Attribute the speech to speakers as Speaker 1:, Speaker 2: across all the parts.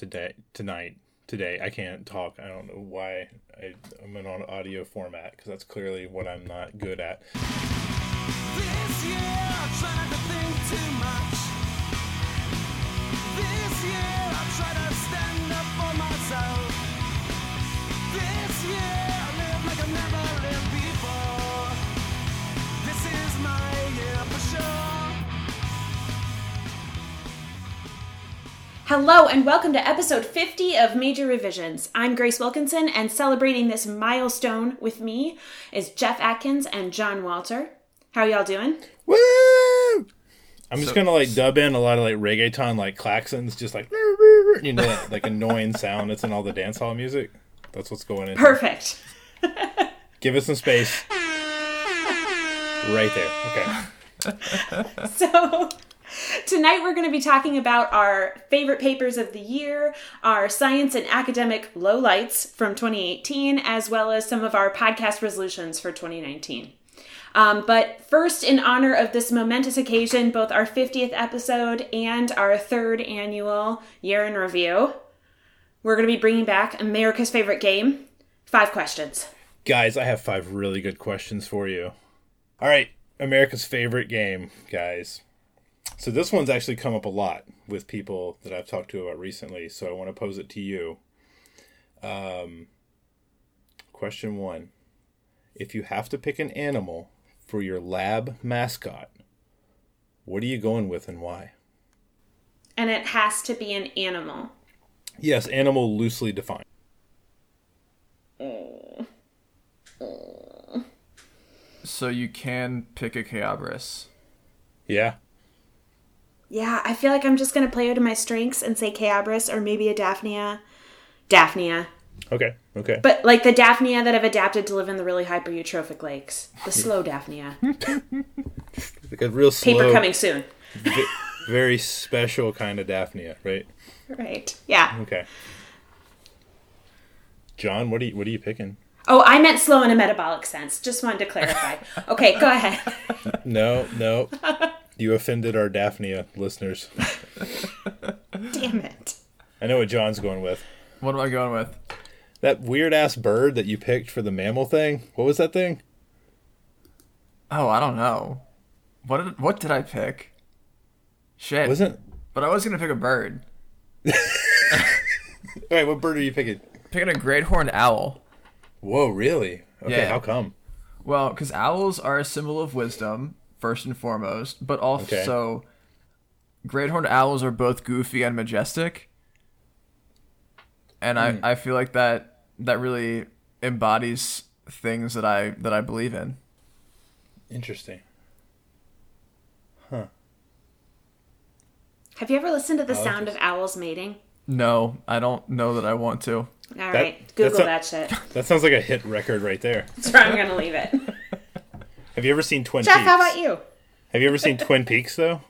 Speaker 1: today, tonight, today. I can't talk. I don't know why I, I'm in on audio format because that's clearly what I'm not good at.
Speaker 2: This year I tried to think too much. This year I tried to stand up for myself. This year
Speaker 3: Hello, and welcome to episode 50 of Major Revisions. I'm Grace Wilkinson, and celebrating this milestone with me is Jeff Atkins and John Walter. How y'all doing?
Speaker 1: Woo! I'm just gonna like dub in a lot of like reggaeton like klaxons, just like you know that like annoying sound that's in all the dance hall music. That's what's going in.
Speaker 3: Perfect.
Speaker 1: Give it some space. Right there. Okay.
Speaker 3: So, tonight we're going to be talking about our favorite papers of the year, our science and academic lowlights from 2018, as well as some of our podcast resolutions for 2019. Um, but first, in honor of this momentous occasion, both our 50th episode and our third annual year in review, we're going to be bringing back America's favorite game five questions.
Speaker 1: Guys, I have five really good questions for you. All right, America's favorite game, guys. So this one's actually come up a lot with people that I've talked to about recently, so I want to pose it to you. Um, question one. If you have to pick an animal for your lab mascot, what are you going with and why?
Speaker 3: And it has to be an animal.
Speaker 1: Yes, animal loosely defined.
Speaker 4: So you can pick a Chaoborus.
Speaker 1: Yeah.
Speaker 3: Yeah, I feel like I'm just going to play to my strengths and say Chaoborus or maybe a Daphnia. Daphnia.
Speaker 1: Okay. Okay.
Speaker 3: But like the Daphnia that have adapted to live in the really hyper eutrophic lakes. The slow Daphnia.
Speaker 1: Like a real slow,
Speaker 3: Paper coming soon.
Speaker 1: ve- very special kind of Daphnia, right?
Speaker 3: Right. Yeah.
Speaker 1: Okay. John, what are you what are you picking?
Speaker 3: Oh, I meant slow in a metabolic sense. Just wanted to clarify. Okay, go ahead.
Speaker 1: No, no. you offended our Daphnia listeners.
Speaker 3: Damn it.
Speaker 1: I know what John's going with.
Speaker 4: What am I going with?
Speaker 1: That weird ass bird that you picked for the mammal thing. What was that thing?
Speaker 4: Oh, I don't know. What did what did I pick? Shit.
Speaker 1: Wasn't
Speaker 4: But I was gonna pick a bird.
Speaker 1: All right, what bird are you picking?
Speaker 4: Picking a great horned owl.
Speaker 1: Whoa, really? Okay,
Speaker 4: Yeah.
Speaker 1: how come?
Speaker 4: Well, because owls are a symbol of wisdom, first and foremost, but also great horned owls are both goofy and majestic. And I, hmm. I feel like that that really embodies things that I that I believe in.
Speaker 1: Interesting. Huh.
Speaker 3: Have you ever listened to the
Speaker 1: like
Speaker 3: sound of owls mating?
Speaker 4: No, I don't know that I want to.
Speaker 3: All right,
Speaker 1: that's
Speaker 3: Google
Speaker 1: a-
Speaker 3: that shit.
Speaker 1: That sounds like a hit record right there.
Speaker 3: That's where I'm going to leave it.
Speaker 1: Have you ever seen Twin
Speaker 3: Jeff,
Speaker 1: Peaks?
Speaker 3: how about you?
Speaker 1: Have you ever seen Twin Peaks though?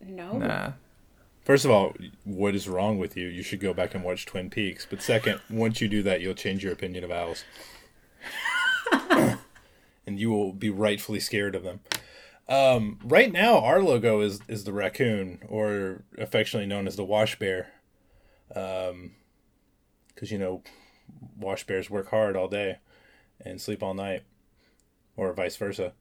Speaker 3: No.
Speaker 4: Nah.
Speaker 1: First of all, what is wrong with you? You should go back and watch Twin Peaks. But second, once you do that, you'll change your opinion of owls. and you will be rightfully scared of them. Um, right now, our logo is, is the raccoon, or affectionately known as the wash bear. Because, you know, wash bears work hard all day and sleep all night, or vice versa.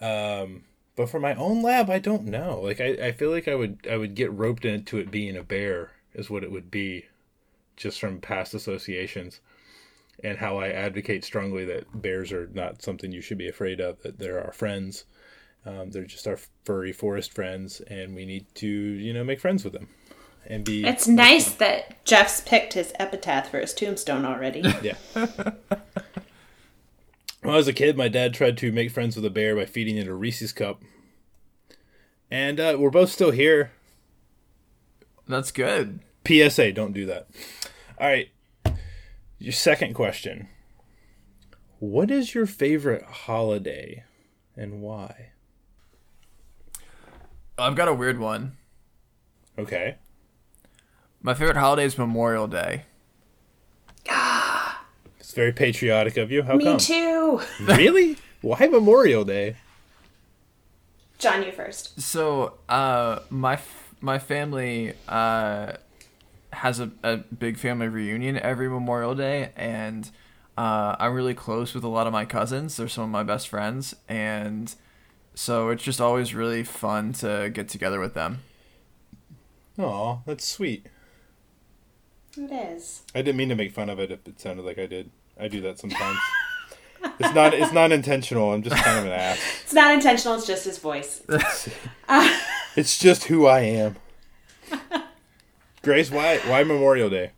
Speaker 1: Um, but for my own lab, I don't know. Like I, I feel like I would I would get roped into it being a bear is what it would be, just from past associations, and how I advocate strongly that bears are not something you should be afraid of. That they're our friends, um, they're just our furry forest friends, and we need to you know make friends with them, and be.
Speaker 3: It's nice that Jeff's picked his epitaph for his tombstone already.
Speaker 1: Yeah. When I was a kid, my dad tried to make friends with a bear by feeding it a Reese's cup. And uh, we're both still here.
Speaker 4: That's good.
Speaker 1: PSA, don't do that. All right. Your second question What is your favorite holiday and why?
Speaker 4: I've got a weird one.
Speaker 1: Okay.
Speaker 4: My favorite holiday is Memorial Day.
Speaker 1: It's very patriotic of you. How
Speaker 3: Me
Speaker 1: come?
Speaker 3: too.
Speaker 1: Really? Why Memorial Day?
Speaker 3: John, you first.
Speaker 4: So, uh, my f- my family uh, has a, a big family reunion every Memorial Day, and uh, I'm really close with a lot of my cousins. They're some of my best friends, and so it's just always really fun to get together with them.
Speaker 1: Aw, that's sweet.
Speaker 3: It is.
Speaker 1: I didn't mean to make fun of it if it sounded like I did. I do that sometimes. it's not it's not intentional. I'm just kind of an ass.
Speaker 3: It's not intentional. It's just his voice.
Speaker 1: It's just who I am. Grace, why why Memorial Day?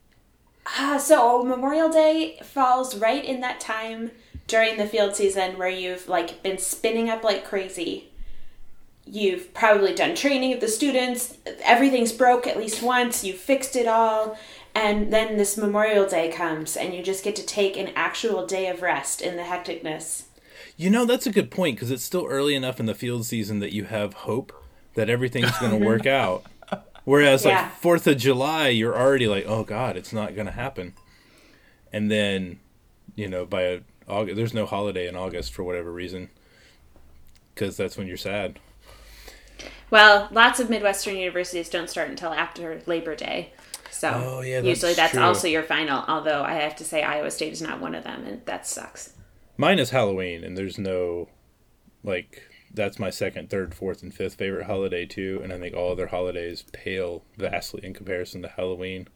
Speaker 3: Uh, so Memorial Day falls right in that time during the field season where you've like been spinning up like crazy. You've probably done training of the students. Everything's broke at least once. You've fixed it all. And then this Memorial Day comes and you just get to take an actual day of rest in the hecticness.
Speaker 1: You know, that's a good point because it's still early enough in the field season that you have hope that everything's going to work out. Whereas,
Speaker 3: Yeah.
Speaker 1: like, 4th of July, you're already like, oh, God, it's not going to happen. And then, you know, by August, there's no holiday in August for whatever reason because that's when you're sad.
Speaker 3: Well, lots of Midwestern universities don't start until after Labor Day. So
Speaker 1: Oh, yeah, that's
Speaker 3: usually that's
Speaker 1: true.
Speaker 3: also your final, although I have to say Iowa State is not one of them, and that sucks.
Speaker 1: Mine is Halloween, and there's no, like, that's my second, third, fourth, and fifth favorite holiday, too. And I think all other holidays pale vastly in comparison to Halloween.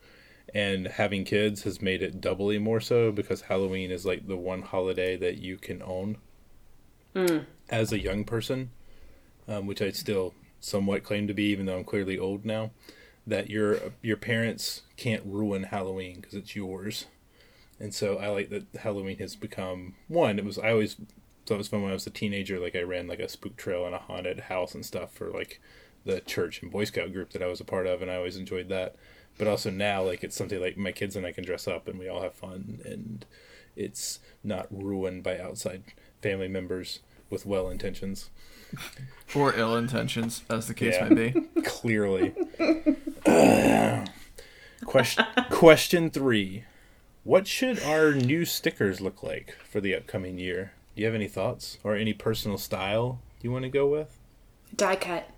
Speaker 1: And having kids has made it doubly more so because Halloween is like the one holiday that you can own as a young person, um, which I still somewhat claim to be, even though I'm clearly old now. That your your parents can't ruin Halloween because it's yours. And so I like that Halloween has become one. It was I always thought it was fun when I was a teenager. Like I ran like a spook trail and a haunted house and stuff for like the church and Boy Scout group that I was a part of, and I always enjoyed that. But also now, like it's something like my kids and I can dress up and we all have fun, and it's not ruined by outside family members with well intentions.
Speaker 4: Or ill intentions, as the case
Speaker 1: Yeah.
Speaker 4: may be.
Speaker 1: Clearly. question question three. What should our new stickers look like for the upcoming year? Do you have any thoughts or any personal style you want to go with?
Speaker 3: Die cut.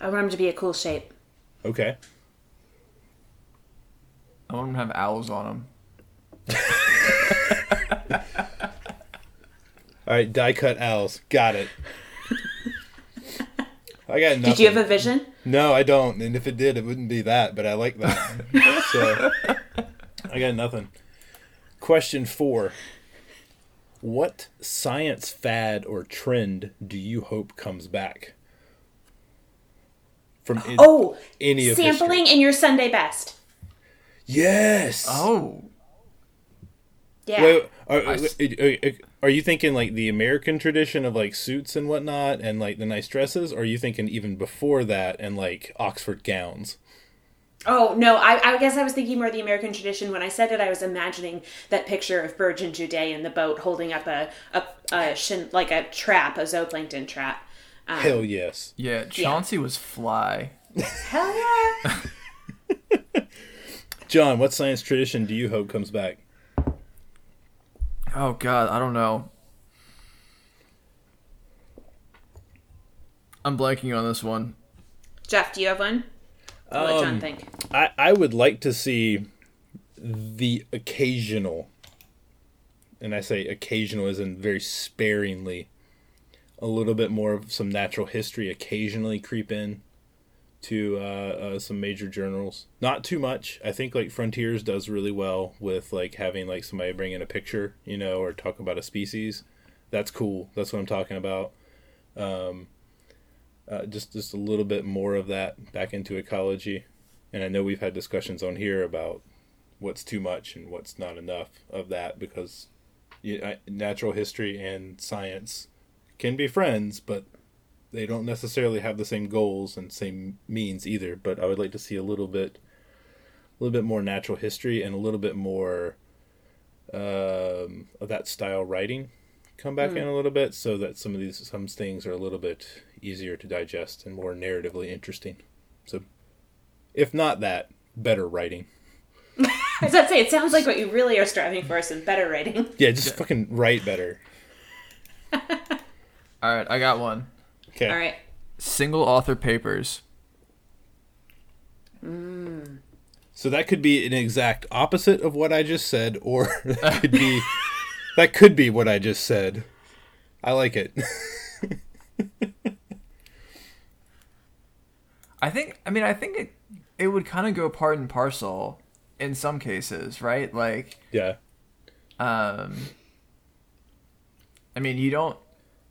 Speaker 3: I want them to be a cool shape.
Speaker 1: Okay.
Speaker 4: I want them to have owls on them.
Speaker 1: All right, die cut owls. Got it. I got nothing.
Speaker 3: Did you have a vision?
Speaker 1: No, I don't. And if it did, it wouldn't be that. But I like that. so I got nothing. Question four: What science fad or trend do you hope comes back? From in-
Speaker 3: Oh,
Speaker 1: any of
Speaker 3: sampling
Speaker 1: history?
Speaker 3: in your Sunday best.
Speaker 1: Yes.
Speaker 4: Oh,
Speaker 3: Yeah.
Speaker 1: Wait, are, uh,
Speaker 4: I s- uh, uh,
Speaker 1: are- are you thinking like the American tradition of like suits and whatnot, and like the nice dresses? Or are you thinking even before that and like Oxford gowns?
Speaker 3: Oh no, I, I guess I was thinking more of the American tradition. When I said it, I was imagining that picture of Birge and Juday in the boat holding up a a, a shin, like a trap, a zooplankton trap. Um,
Speaker 1: Hell yes.
Speaker 4: yeah. Chauncey was fly.
Speaker 3: Hell yeah!
Speaker 1: John, what science tradition do you hope comes back?
Speaker 4: Oh God, I don't know. I'm blanking on this one.
Speaker 3: Jeff, do you have one? I'll let John
Speaker 1: Um,
Speaker 3: think.
Speaker 1: I, I would like to see the occasional, and I say occasional as in very sparingly, a little bit more of some natural history occasionally creep in to uh, uh, some major journals. Not too much. I think like Frontiers does really well with like having like somebody bring in a picture, you know, or talk about a species. That's cool. That's what I'm talking about. Um, uh, just just a little bit more of that back into ecology. And I know we've had discussions on here about what's too much and what's not enough of that because you natural history and science can be friends, but they don't necessarily have the same goals and same means either. But I would like to see a little bit, a little bit more natural history and a little bit more um, of that style writing come back in a little bit, so that some of these some things are a little bit easier to digest and more narratively interesting. So, if not that, better writing.
Speaker 3: I was about to say, it sounds like what you really are striving for is some better writing.
Speaker 1: Yeah, just fucking write better.
Speaker 4: All right, I got one.
Speaker 1: Okay.
Speaker 3: All right.
Speaker 4: Single author papers.
Speaker 1: So that could be an exact opposite of what I just said, or that could be that could be what I just said. I like it.
Speaker 4: I think. I mean, I think it it would kind of go part and parcel in some cases, right? Like,
Speaker 1: yeah.
Speaker 4: um, I mean, you don't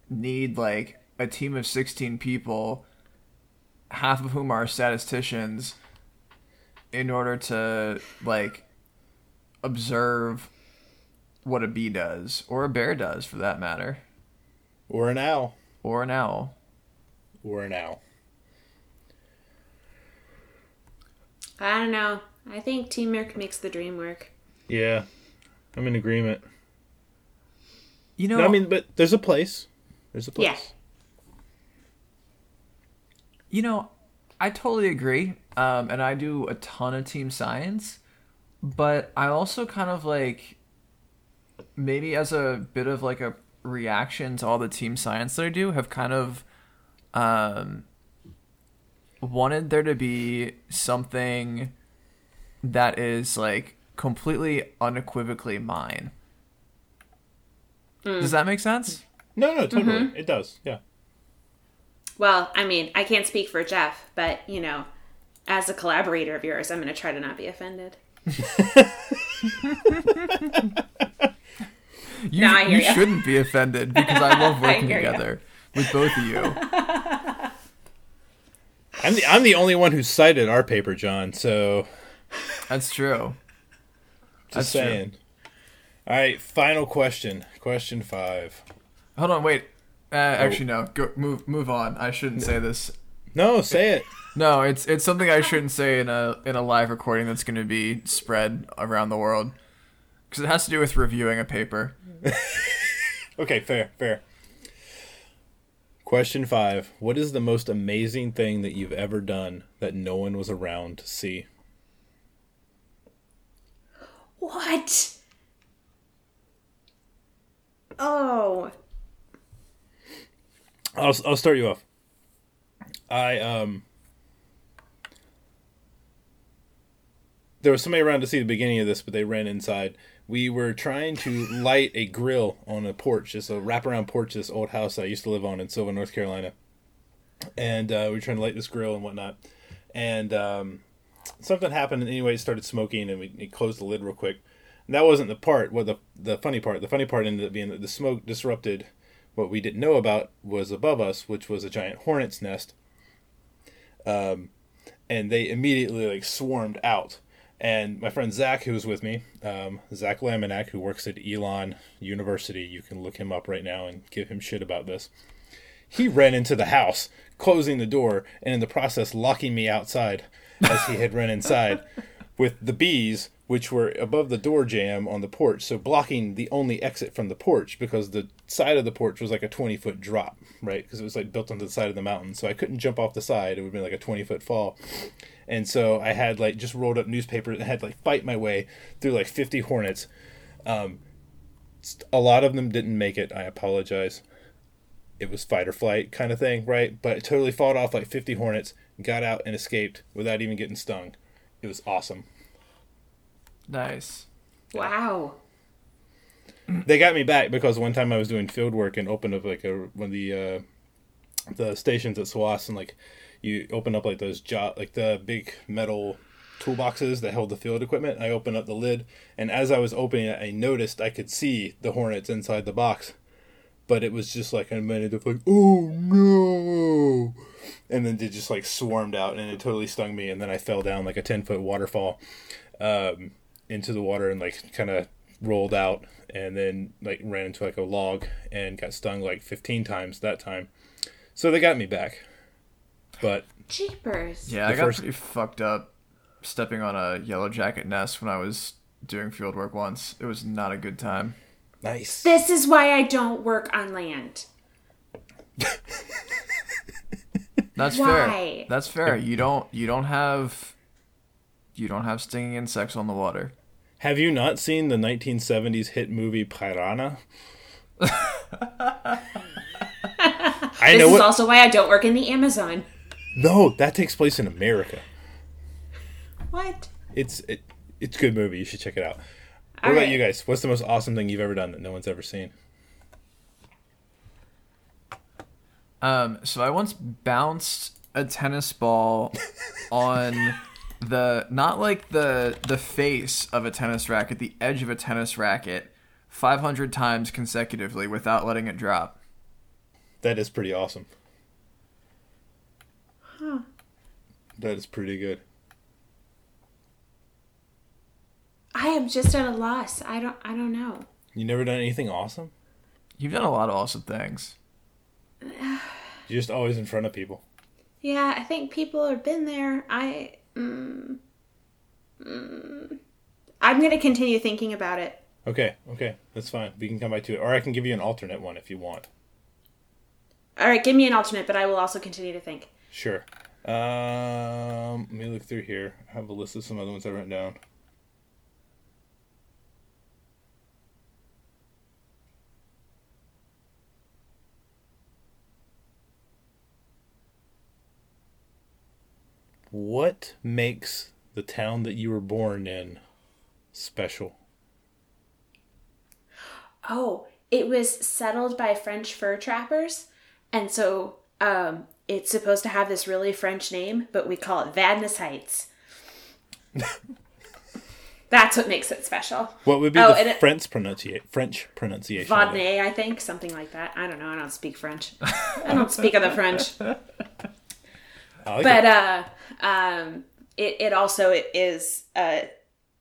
Speaker 4: need like a team of sixteen people, half of whom are statisticians, in order to like observe what a bee does or a bear does, for that matter,
Speaker 1: Or an owl.
Speaker 4: or an owl.
Speaker 1: Or an owl.
Speaker 3: I don't know. I think teamwork makes the dream work.
Speaker 1: Yeah. I'm in agreement.
Speaker 4: You know,
Speaker 1: No, I mean, but there's a place. There's a place.
Speaker 3: Yeah.
Speaker 4: You know, I totally agree. Um, and I do a ton of team science, but I also kind of like maybe as a bit of like a reaction to all the team science that I do, have kind of um, wanted there to be something that is like completely unequivocally mine. Does that make sense?
Speaker 1: No, no, totally. It does. Yeah.
Speaker 3: Well, I mean, I can't speak for Jeff, but you know, as a collaborator of yours, I'm going to try to not be offended.
Speaker 4: You,
Speaker 3: No, I hear
Speaker 4: you
Speaker 3: ya.
Speaker 4: shouldn't be offended because I love working
Speaker 3: hear ya.
Speaker 4: together with both of you.
Speaker 1: I'm the I'm the only one who cited our paper, John. So
Speaker 4: That's true.
Speaker 1: just
Speaker 4: That's true.
Speaker 1: All right, final question. Question five.
Speaker 4: Hold on, wait. Uh,
Speaker 1: Oh.
Speaker 4: actually, no. Go move move on. I shouldn't say this.
Speaker 1: No, say it.
Speaker 4: No, it's it's something I shouldn't say in a in a live recording that's going to be spread around the world because it has to do with reviewing a paper.
Speaker 1: Okay, fair, fair. Question five. What is the most amazing thing that you've ever done that no one was around to see?
Speaker 3: What? Oh,
Speaker 1: I'll I'll start you off. I um there was somebody around to see the beginning of this, but they ran inside. We were trying to light a grill on a porch, just a wraparound porch, this old house I used to live on in Sylva, North Carolina. And uh, we were trying to light this grill and whatnot. And um, something happened, and anyway, it started smoking, and we it closed the lid real quick. And that wasn't the part. Well, the the funny part. The funny part ended up being that the smoke disrupted what we didn't know about was above us, which was a giant hornet's nest. Um, and they immediately like swarmed out. And my friend Zach, who was with me, um, Zach Laminack, who works at Elon University, you can look him up right now and give him shit about this. He ran into the house, closing the door, and in the process locking me outside as he had run inside with the bees, which were above the door jamb on the porch, so blocking the only exit from the porch because the side of the porch was like a 20 foot drop, right? Because it was like built onto the side of the mountain. So I couldn't jump off the side. It would be like a 20 foot fall. And so I had like just rolled up newspapers and had like fight my way through like 50 hornets. Um, a lot of them didn't make it. I apologize. It was fight or flight kind of thing, right? But it totally fought off like 50 hornets, got out and escaped without even getting stung. It was awesome.
Speaker 4: Nice.
Speaker 3: wow.
Speaker 1: they got me back because one time I was doing field work and opened up like a one of the uh, the stations at SWAS and like you open up like those jo- like the big metal toolboxes that held the field equipment. I opened up the lid and as I was opening it, I noticed I could see the hornets inside the box, but it was just like a minute of like oh no, and then they just like swarmed out and it totally stung me and then I fell down like a ten foot waterfall. Um, into the water and like kind of rolled out and then like ran into like a log and got stung like 15 times that time. So they got me back. But
Speaker 4: Yeah,
Speaker 3: Jeepers.
Speaker 1: The
Speaker 4: I got
Speaker 1: first-
Speaker 4: pretty fucked up stepping on a yellow jacket nest when I was doing field work once. It was not a good time.
Speaker 1: nice.
Speaker 3: This is why I don't work on land.
Speaker 4: That's
Speaker 3: Why?
Speaker 4: fair. That's fair. You don't you don't have you don't have stinging insects on the water.
Speaker 1: Have you not seen the 1970s hit movie Piranha? I
Speaker 3: This
Speaker 1: know
Speaker 3: is
Speaker 1: what.
Speaker 3: also why I don't work in the Amazon.
Speaker 1: no, that takes place in America.
Speaker 3: What?
Speaker 1: It's it, it's a good movie. You should check it out. What
Speaker 3: All
Speaker 1: about
Speaker 3: right.
Speaker 1: you guys? What's the most awesome thing you've ever done that no one's ever seen?
Speaker 4: Um, so I once bounced a tennis ball on the not like the the face of a tennis racket, the edge of a tennis racket, 500 times consecutively without letting it drop.
Speaker 1: That is pretty awesome. Huh. That is pretty good.
Speaker 3: I am just at a loss. I don't. I don't know.
Speaker 1: You never done anything awesome?
Speaker 4: You've done a lot of awesome things.
Speaker 1: You're just always in front of people.
Speaker 3: Yeah, I think people have been there. I. Mm, mm, I'm gonna continue thinking about it.
Speaker 1: Okay, okay, that's fine. We can come back to it, or I can give you an alternate one if you want.
Speaker 3: All right, give me an alternate, but I will also continue to think.
Speaker 1: Sure. Um, let me look through here. I have a list of some other ones I wrote down. What makes the town that you were born in special?
Speaker 3: Oh, it was settled by French fur trappers, and so um, it's supposed to have this really French name, but we call it Vadnais Heights. That's what makes it special.
Speaker 1: What would be
Speaker 3: Oh,
Speaker 1: the
Speaker 3: and it-
Speaker 1: French pronunciation? French?
Speaker 3: Vadnais, I think, something like that. I don't know. I don't speak French. I don't speak of the French.
Speaker 1: Like
Speaker 3: But
Speaker 1: it.
Speaker 3: uh, um, it it also is a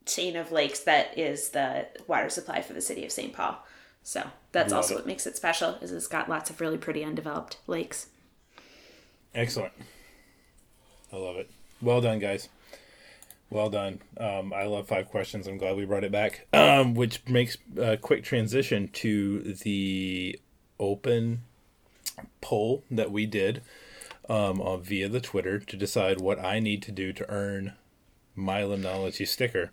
Speaker 3: chain of lakes that is the water supply for the city of St. Paul. So that's
Speaker 1: Love
Speaker 3: also
Speaker 1: it.
Speaker 3: what makes it special. Is it's got lots of really pretty undeveloped lakes.
Speaker 1: Excellent. I love it. Well done, guys. Well done. Um, I love five questions. I'm glad we brought it back. Um, which makes a quick transition to the open poll that we did um, on, via the Twitter to decide what I need to do to earn my Limnology sticker.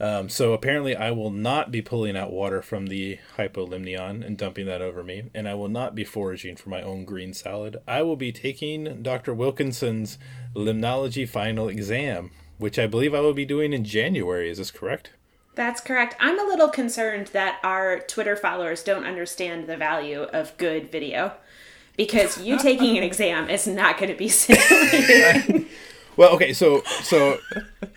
Speaker 1: Um, so apparently, I will not be pulling out water from the hypolimnion and dumping that over me, and I will not be foraging for my own green salad. I will be taking Dr. Wilkinson's limnology final exam, which I believe I will be doing in January. Is this correct?
Speaker 3: That's correct. I'm a little concerned that our Twitter followers don't understand the value of good video. Because you taking an exam is not going to be simulated.
Speaker 1: Well, okay, so so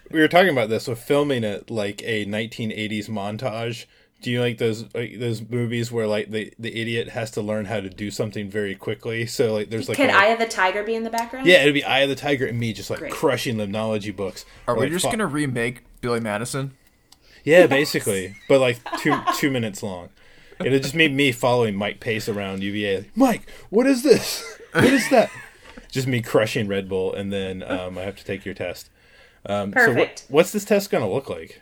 Speaker 1: we were talking about this with filming it like a 1980s montage. Do you like those like those movies where like the the idiot has to learn how to do something very quickly? So like there's like
Speaker 3: Could
Speaker 1: a-
Speaker 3: Eye of the Tiger be in the background?
Speaker 1: Yeah, it'd be Eye of the Tiger and me just like
Speaker 3: Great.
Speaker 1: crushing limnology books.
Speaker 4: Are
Speaker 1: Or,
Speaker 4: we
Speaker 1: like,
Speaker 4: just
Speaker 1: fu-
Speaker 4: gonna remake Billy Madison?
Speaker 1: Yeah, basically, but like two two minutes long. It'll just made me following Mike Pace around UVA. Like, Mike, what is this? What is that? just me crushing Red Bull, and then um, I have to take your test. Um, So
Speaker 3: Perfect.
Speaker 1: what, what's this test gonna look like?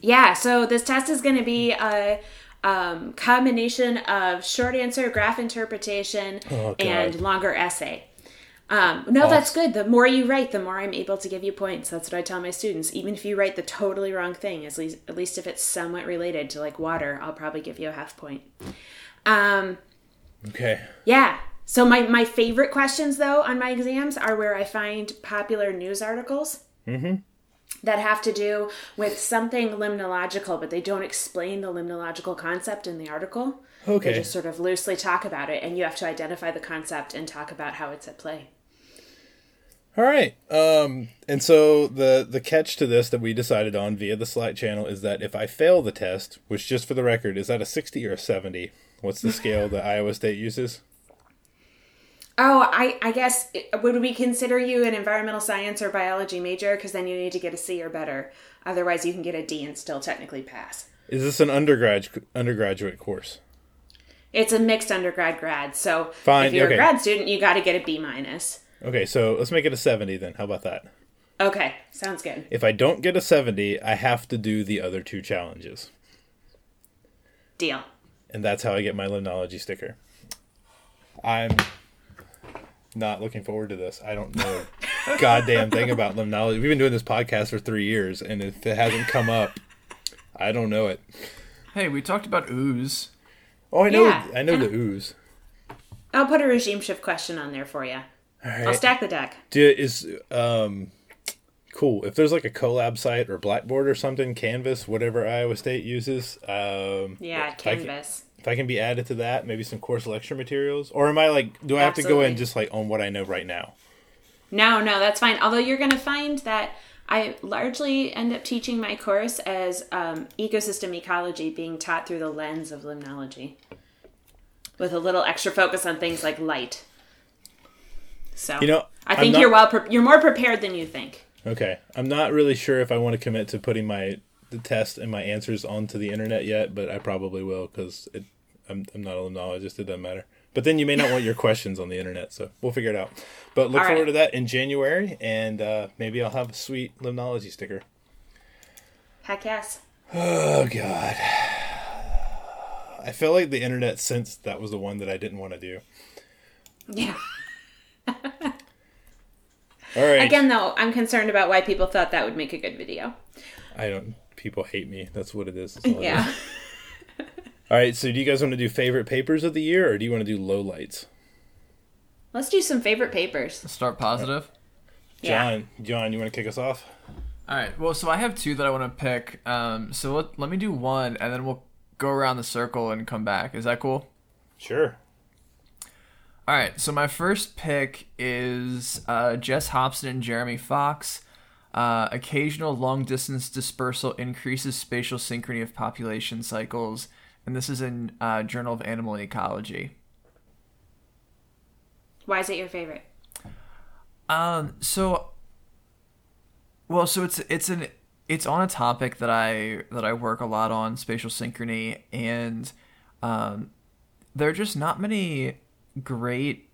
Speaker 3: Yeah, so this test is going to be a um, combination of short answer, graph interpretation,
Speaker 1: Oh,
Speaker 3: and longer essay. Um, no, that's good. The more you write, the more I'm able to give you points. That's what I tell my students. Even if you write the totally wrong thing, at least at least if it's somewhat related to like water, I'll probably give you a half point. Um,
Speaker 1: Okay.
Speaker 3: yeah. So my my favorite questions though on my exams are where I find popular news articles that have to do with something limnological, but they don't explain the limnological concept in the article.
Speaker 1: Okay.
Speaker 3: They just sort of loosely talk about it, and you have to identify the concept and talk about how it's at play.
Speaker 1: All right. Um, and so the the catch to this that we decided on via the Slack channel is that if I fail the test, which just for the record is that a sixty or a seventy? What's the scale that Iowa State uses?
Speaker 3: Oh, I, I guess would we consider you an environmental science or biology major? Because then you need to get a C or better. Otherwise, you can get a D and still technically pass.
Speaker 1: Is this an undergrad undergraduate course?
Speaker 3: It's a mixed undergrad grad. So
Speaker 1: Fine,
Speaker 3: if you're
Speaker 1: okay.
Speaker 3: a grad student, you got to get a B minus.
Speaker 1: Okay, so let's make it a seventy then. How about that?
Speaker 3: Okay, sounds good.
Speaker 1: If I don't get a seventy, I have to do the other two challenges,
Speaker 3: Deal.
Speaker 1: and that's how I get my limnology sticker. I'm not looking forward to this. I don't know a goddamn thing about limnology. We've been doing this podcast for three years, and if it hasn't come up, I don't know it.
Speaker 4: Hey, we talked about ooze.
Speaker 1: Oh, I know.
Speaker 3: Yeah,
Speaker 1: I know
Speaker 3: and-
Speaker 1: the ooze.
Speaker 3: I'll put a regime shift question on there for you.
Speaker 1: All
Speaker 3: I'll stack the deck.
Speaker 1: Do, is um, cool. If there's like a collab site or Blackboard or something, Canvas, whatever Iowa State uses, um,
Speaker 3: Yeah,
Speaker 1: if I can-
Speaker 3: Canvas.
Speaker 1: if I can be added to that, maybe some course lecture materials, or am I like, do I have to go in
Speaker 3: Absolutely.
Speaker 1: just like on what I know right now?
Speaker 3: No, no, that's fine. Although you're going to find that I largely end up teaching my course as um, ecosystem ecology being taught through the lens of limnology with a little extra focus on things like light. So,
Speaker 1: You know,
Speaker 3: I think
Speaker 1: not-
Speaker 3: you're well, pre- you're more prepared than you think.
Speaker 1: Okay, I'm not really sure if I want to commit to putting my the test and my answers onto the internet yet, but I probably will because it. I'm, I'm not a limnologist. It doesn't matter. But then you may not want your questions on the internet, so we'll figure it out. But look
Speaker 3: All right.
Speaker 1: forward to that in January, and uh, maybe I'll have a sweet limnology sticker.
Speaker 3: Heck yes.
Speaker 1: Oh God, I feel like the internet sensed that was the one that I didn't want to do.
Speaker 3: Yeah.
Speaker 1: All right,
Speaker 3: Again, though, I'm concerned about why people thought that would make a good video.
Speaker 1: I don't. People hate me. That's what it is. That's all it is.
Speaker 3: Yeah.
Speaker 1: All right. So, do you guys want to do favorite papers of the year, or do you want to do lowlights?
Speaker 3: Let's do some favorite papers.
Speaker 4: Let's start positive.
Speaker 3: Yeah.
Speaker 1: John, John, you want to kick us off?
Speaker 4: All right. Well, so I have two that I want to pick. Um, so let, let me do one, and then we'll go around the circle and come back. Is that cool?
Speaker 1: Sure.
Speaker 4: All right. So my first pick is uh, Jess Hopson and Jeremy Fox. Uh, occasional long distance dispersal increases spatial synchrony of population cycles, and this is in uh, Journal of Animal Ecology.
Speaker 3: Why is it your favorite?
Speaker 4: Um. So. Well, so it's it's an it's on a topic that I that I work a lot on spatial synchrony, and um, there are just not many great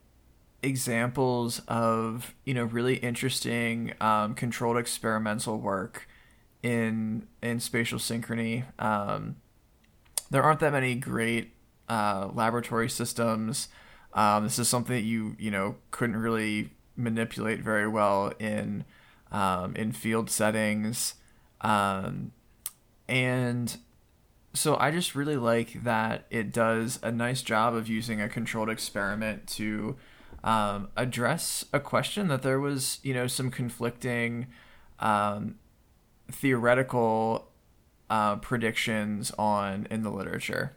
Speaker 4: examples of you know really interesting um, controlled experimental work in in spatial synchrony. Um, there aren't that many great uh, laboratory systems. Um, this is something that you you know couldn't really manipulate very well in um, in field settings, um, and so I just really like that it does a nice job of using a controlled experiment to um, address a question that there was you know some conflicting um, theoretical uh, predictions on in the literature.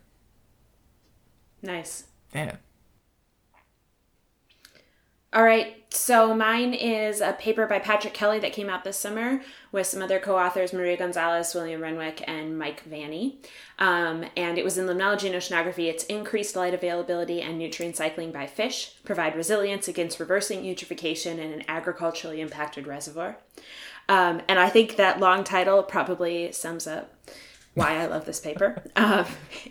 Speaker 3: Nice.
Speaker 4: Yeah.
Speaker 3: All right, so mine is a paper by Patrick Kelly that came out this summer with some other co authors, Maria Gonzalez, William Renwick, and Mike Vanni. Um, and it was in Limnology and Oceanography. It's increased light availability and nutrient cycling by fish provide resilience against reversing eutrophication in an agriculturally impacted reservoir. Um, and I think that long title probably sums up why I love this paper. Um,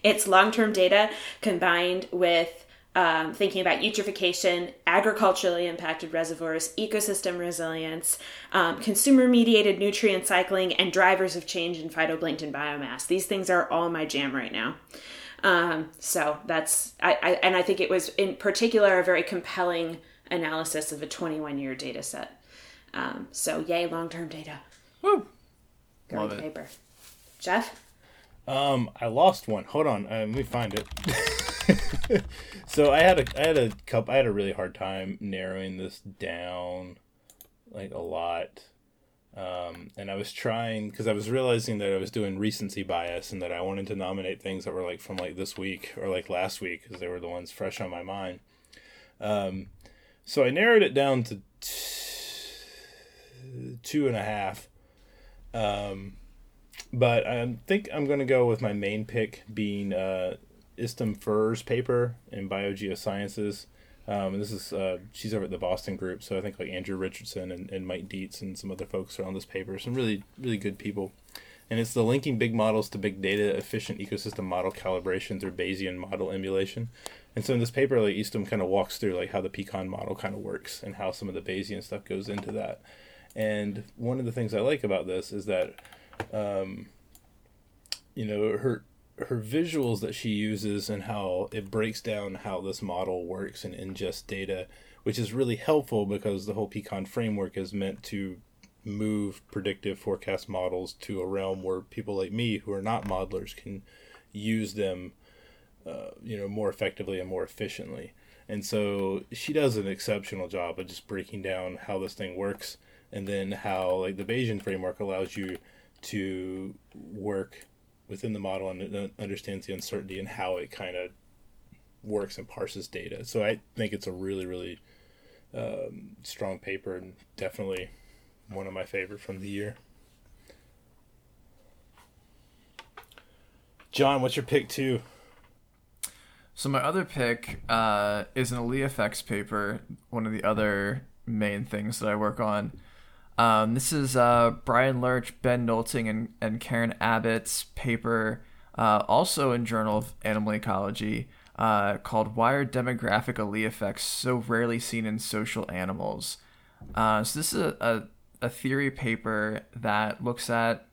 Speaker 3: it's long term data combined with um, thinking about eutrophication, agriculturally impacted reservoirs, ecosystem resilience, um, consumer mediated nutrient cycling, and drivers of change in phytoplankton biomass. These things are all my jam right now. Um, so that's, I, I, and I think it was in particular a very compelling analysis of a 21 year data set. Um, so, yay, long term data.
Speaker 4: Woo.
Speaker 3: Great paper. Jeff?
Speaker 1: Um, I lost one. Hold on, uh, let me find it. so I had a I had a couple. I had a really hard time narrowing this down, like a lot. Um, and I was trying because I was realizing that I was doing recency bias and that I wanted to nominate things that were like from like this week or like last week because they were the ones fresh on my mind. Um, so I narrowed it down to t- two and a half. Um, but I think I'm going to go with my main pick being uh, Istem Fer's paper in Biogeosciences. Um, and this is uh, she's over at the Boston group, so I think like Andrew Richardson and, and Mike Dietze and some other folks are on this paper. Some really really good people, and it's the linking big models to big data efficient ecosystem model calibration through Bayesian model emulation. And so in this paper, like Istem kind of walks through like how the PEcAn model kind of works and how some of the Bayesian stuff goes into that. And one of the things I like about this is that um, you know her her visuals that she uses and how it breaks down how this model works and ingest data, which is really helpful because the whole PEcAn framework is meant to move predictive forecast models to a realm where people like me who are not modelers can use them uh, you know more effectively and more efficiently. And so she does an exceptional job of just breaking down how this thing works and then how like the Bayesian framework allows you to work within the model and understands the uncertainty and how it kind of works and parses data. So I think it's a really really um, strong paper and definitely one of my favorite from the year. John, what's your pick two?
Speaker 4: So my other pick uh, is an Allee effects paper, one of the other main things that I work on. Um, this is uh, Brian Lerch, Ben Nolting, and, and Karen Abbott's paper, uh, also in Journal of Animal Ecology, uh, called "Why Are Demographic Allee Effects So Rarely Seen in Social Animals?" Uh, so this is a, a, a theory paper that looks at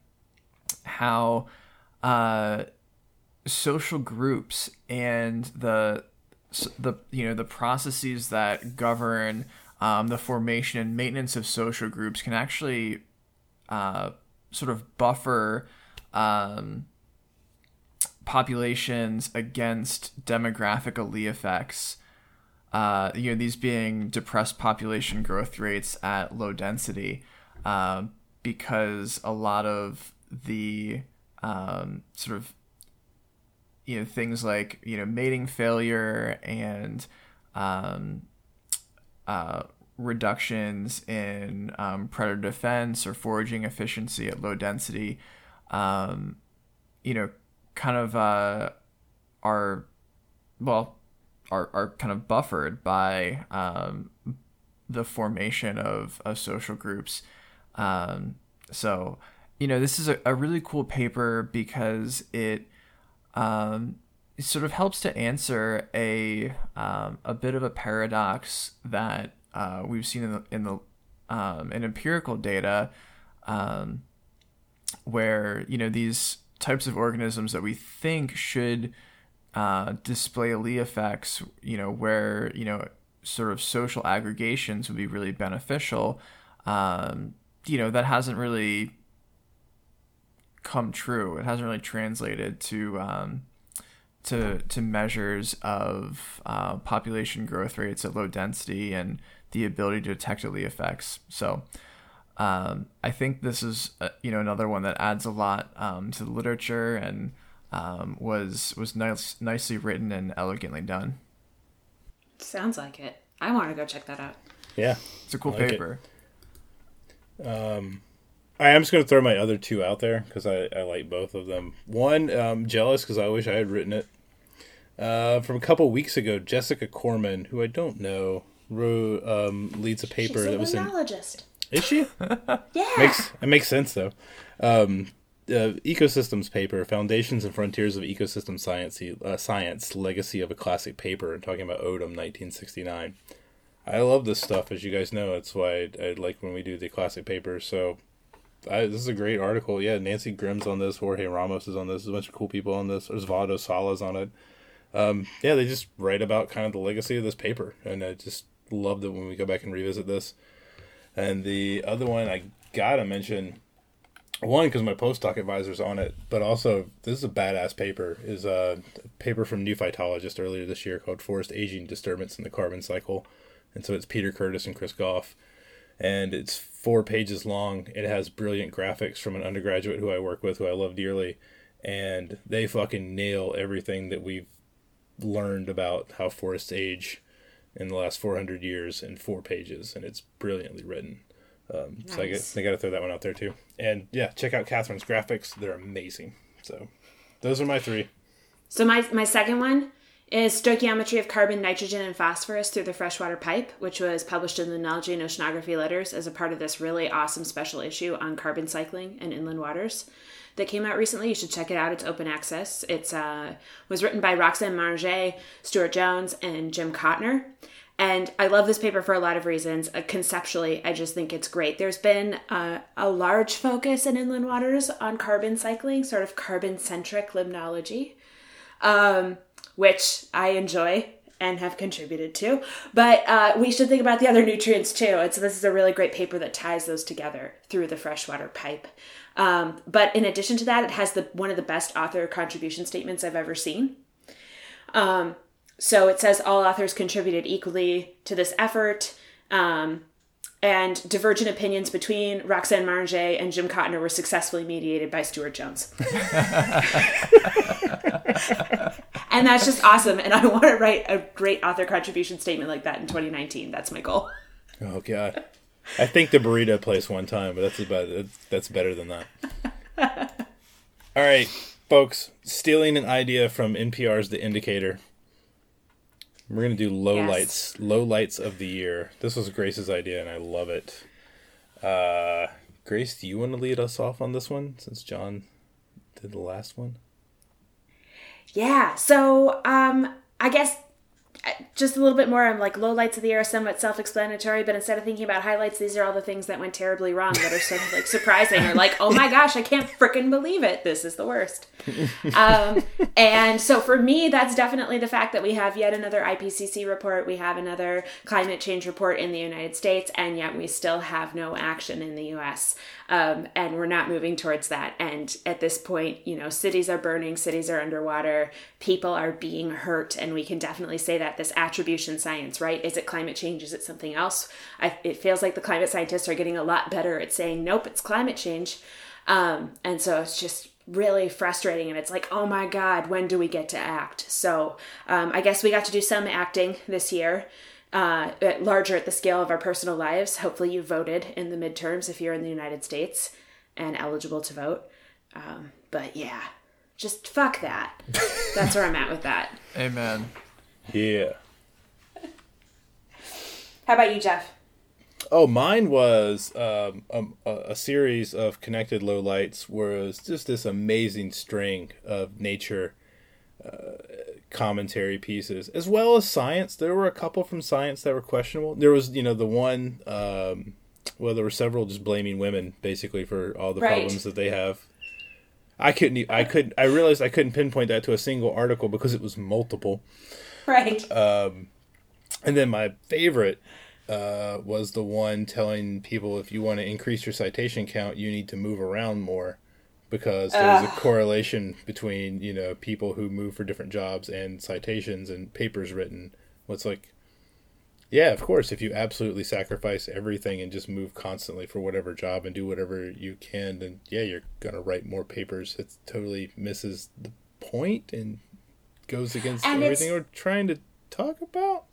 Speaker 4: how uh, social groups and the the you know the processes that govern um, the formation and maintenance of social groups can actually uh, sort of buffer um, populations against demographic Allee effects. Uh, you know, these being depressed population growth rates at low density, um, because a lot of the um, sort of you know things like you know mating failure and um, uh, reductions in um, predator defense or foraging efficiency at low density, um, you know, kind of uh, are well are are kind of buffered by um, the formation of, of social groups. Um, so you know this is a, a really cool paper because it um, sort of helps to answer a um, a bit of a paradox that uh, we've seen in the in the um, in empirical data, um, where you know these types of organisms that we think should uh, display Allee effects, you know, where you know sort of social aggregations would be really beneficial. Um, you know, that hasn't really come true. It hasn't really translated to um, to to measures of uh, population growth rates at low density and the ability to detect Allee effects. So. Um, I think this is uh, you know another one that adds a lot um, to the literature and um, was was nice, nicely written and elegantly done.
Speaker 3: Sounds like it. I want to go check that out.
Speaker 1: Yeah,
Speaker 4: It's a cool
Speaker 1: I like it.
Speaker 4: paper.
Speaker 1: I am just going to throw my other two out there because I, I like both of them. One, um, jealous because I wish I had written it. Uh, from a couple weeks ago, Jessica Corman, who I don't know, wrote, um, leads a paper
Speaker 3: a
Speaker 1: that was in. Is she?
Speaker 3: Yeah.
Speaker 1: makes it makes sense though. Um, uh, ecosystems paper, foundations and frontiers of ecosystem science, uh, science, legacy of a classic paper, and talking about Odum, 1969. I love this stuff, as you guys know. That's why I, I like when we do the classic papers. So, I, this is a great article. Yeah, Nancy Grimm's on this. Jorge Ramos is on this. There's a bunch of cool people on this. There's Vado Sala's on it. Um, yeah, they just write about kind of the legacy of this paper, and I just love that when we go back and revisit this. And the other one I gotta mention, one because my postdoc advisor's on it, but also this is a badass paper. Is a paper from New Phytologist earlier this year called "Forest Aging Disturbance in the Carbon Cycle," and so it's Peter Curtis and Chris Gough, and it's four pages long. It has brilliant graphics from an undergraduate who I work with, who I love dearly, and they fucking nail everything that we've learned about how forests age in the last 400 years in four pages, and it's brilliantly written. Um, So I, get, I got to throw that one out there too. And yeah, check out Catherine's graphics; they're amazing. So those are my three.
Speaker 3: So my my second one is stoichiometry of carbon, nitrogen, and phosphorus through the freshwater pipe, which was published in the Limnology and Oceanography Letters as a part of this really awesome special issue on carbon cycling and inland waters that came out recently. You should check it out. It's open access. It's uh, was written by Roxanne Maranger, Stuart Jones, and Jim Cotner. And I love this paper for a lot of reasons. Uh, conceptually, I just think it's great. There's been uh, a large focus in inland waters on carbon cycling, sort of carbon centric limnology um, which I enjoy and have contributed to. But uh, we should think about the other nutrients too. And so this is a really great paper that ties those together through the freshwater pipe. Um, but in addition to that, it has the one of the best author contribution statements I've ever seen. Um, so it says all authors contributed equally to this effort. Um, and divergent opinions between Roxanne Maranger and Jim Cotner were successfully mediated by Stuart Jones. and that's just awesome. And I want to write a great author contribution statement like that in 2019. That's my goal.
Speaker 1: Oh god. I think the burrito place one time, but that's about that's better than that. All right, folks, stealing an idea from NPR's The Indicator. We're gonna do low
Speaker 3: Yes.
Speaker 1: lights, low lights of the year. This was Grace's idea, and I love it. Uh, Grace, do you want to lead us off on this one since John did the last one?
Speaker 3: Yeah. So, um, I guess just a little bit more. I'm like low lights of the year are somewhat self-explanatory, but instead of thinking about highlights, these are all the things that went terribly wrong that are sort of like surprising or like, oh my gosh, I can't freaking believe it. This is the worst. Um, and so for me, that's definitely the fact that we have yet another IPCC report. We have another climate change report in the United States, and yet we still have no action in the U.S. Um, and we're not moving towards that. And at this point, you know, cities are burning, cities are underwater, people are being hurt, and we can definitely say that this attribution science, right? Is it climate change? Is it something else? I, it feels like the climate scientists are getting a lot better at saying, nope, it's climate change. Um, and so it's just really frustrating and it's like oh my god when do we get to act so um, i guess we got to do some acting this year uh, at larger at the scale of our personal lives hopefully you voted in the midterms if you're in the united states and eligible to vote um, but yeah just fuck that that's where i'm at with that
Speaker 4: Amen.
Speaker 1: Yeah.
Speaker 3: how about you jeff
Speaker 1: Oh, mine was um, a, a series of connected low lights. Was just this amazing string of nature uh, commentary pieces, as well as science. There were a couple from science that were questionable. There was, you know, the one. Um, well, there were several just blaming women basically for all the
Speaker 3: Right.
Speaker 1: problems that they have. I couldn't. I could. I realized I couldn't pinpoint that to a single article because it was multiple.
Speaker 3: right Um,
Speaker 1: And then my favorite uh, was the one telling people if you want to increase your citation count, you need to move around more because there's a correlation between you know people who move for different jobs and citations and papers written. What's like, yeah, of course, if you absolutely sacrifice everything and just move constantly for whatever job and do whatever you can, then yeah, you're gonna write more papers. It totally misses the point and goes against
Speaker 3: And
Speaker 1: everything we're trying to talk about.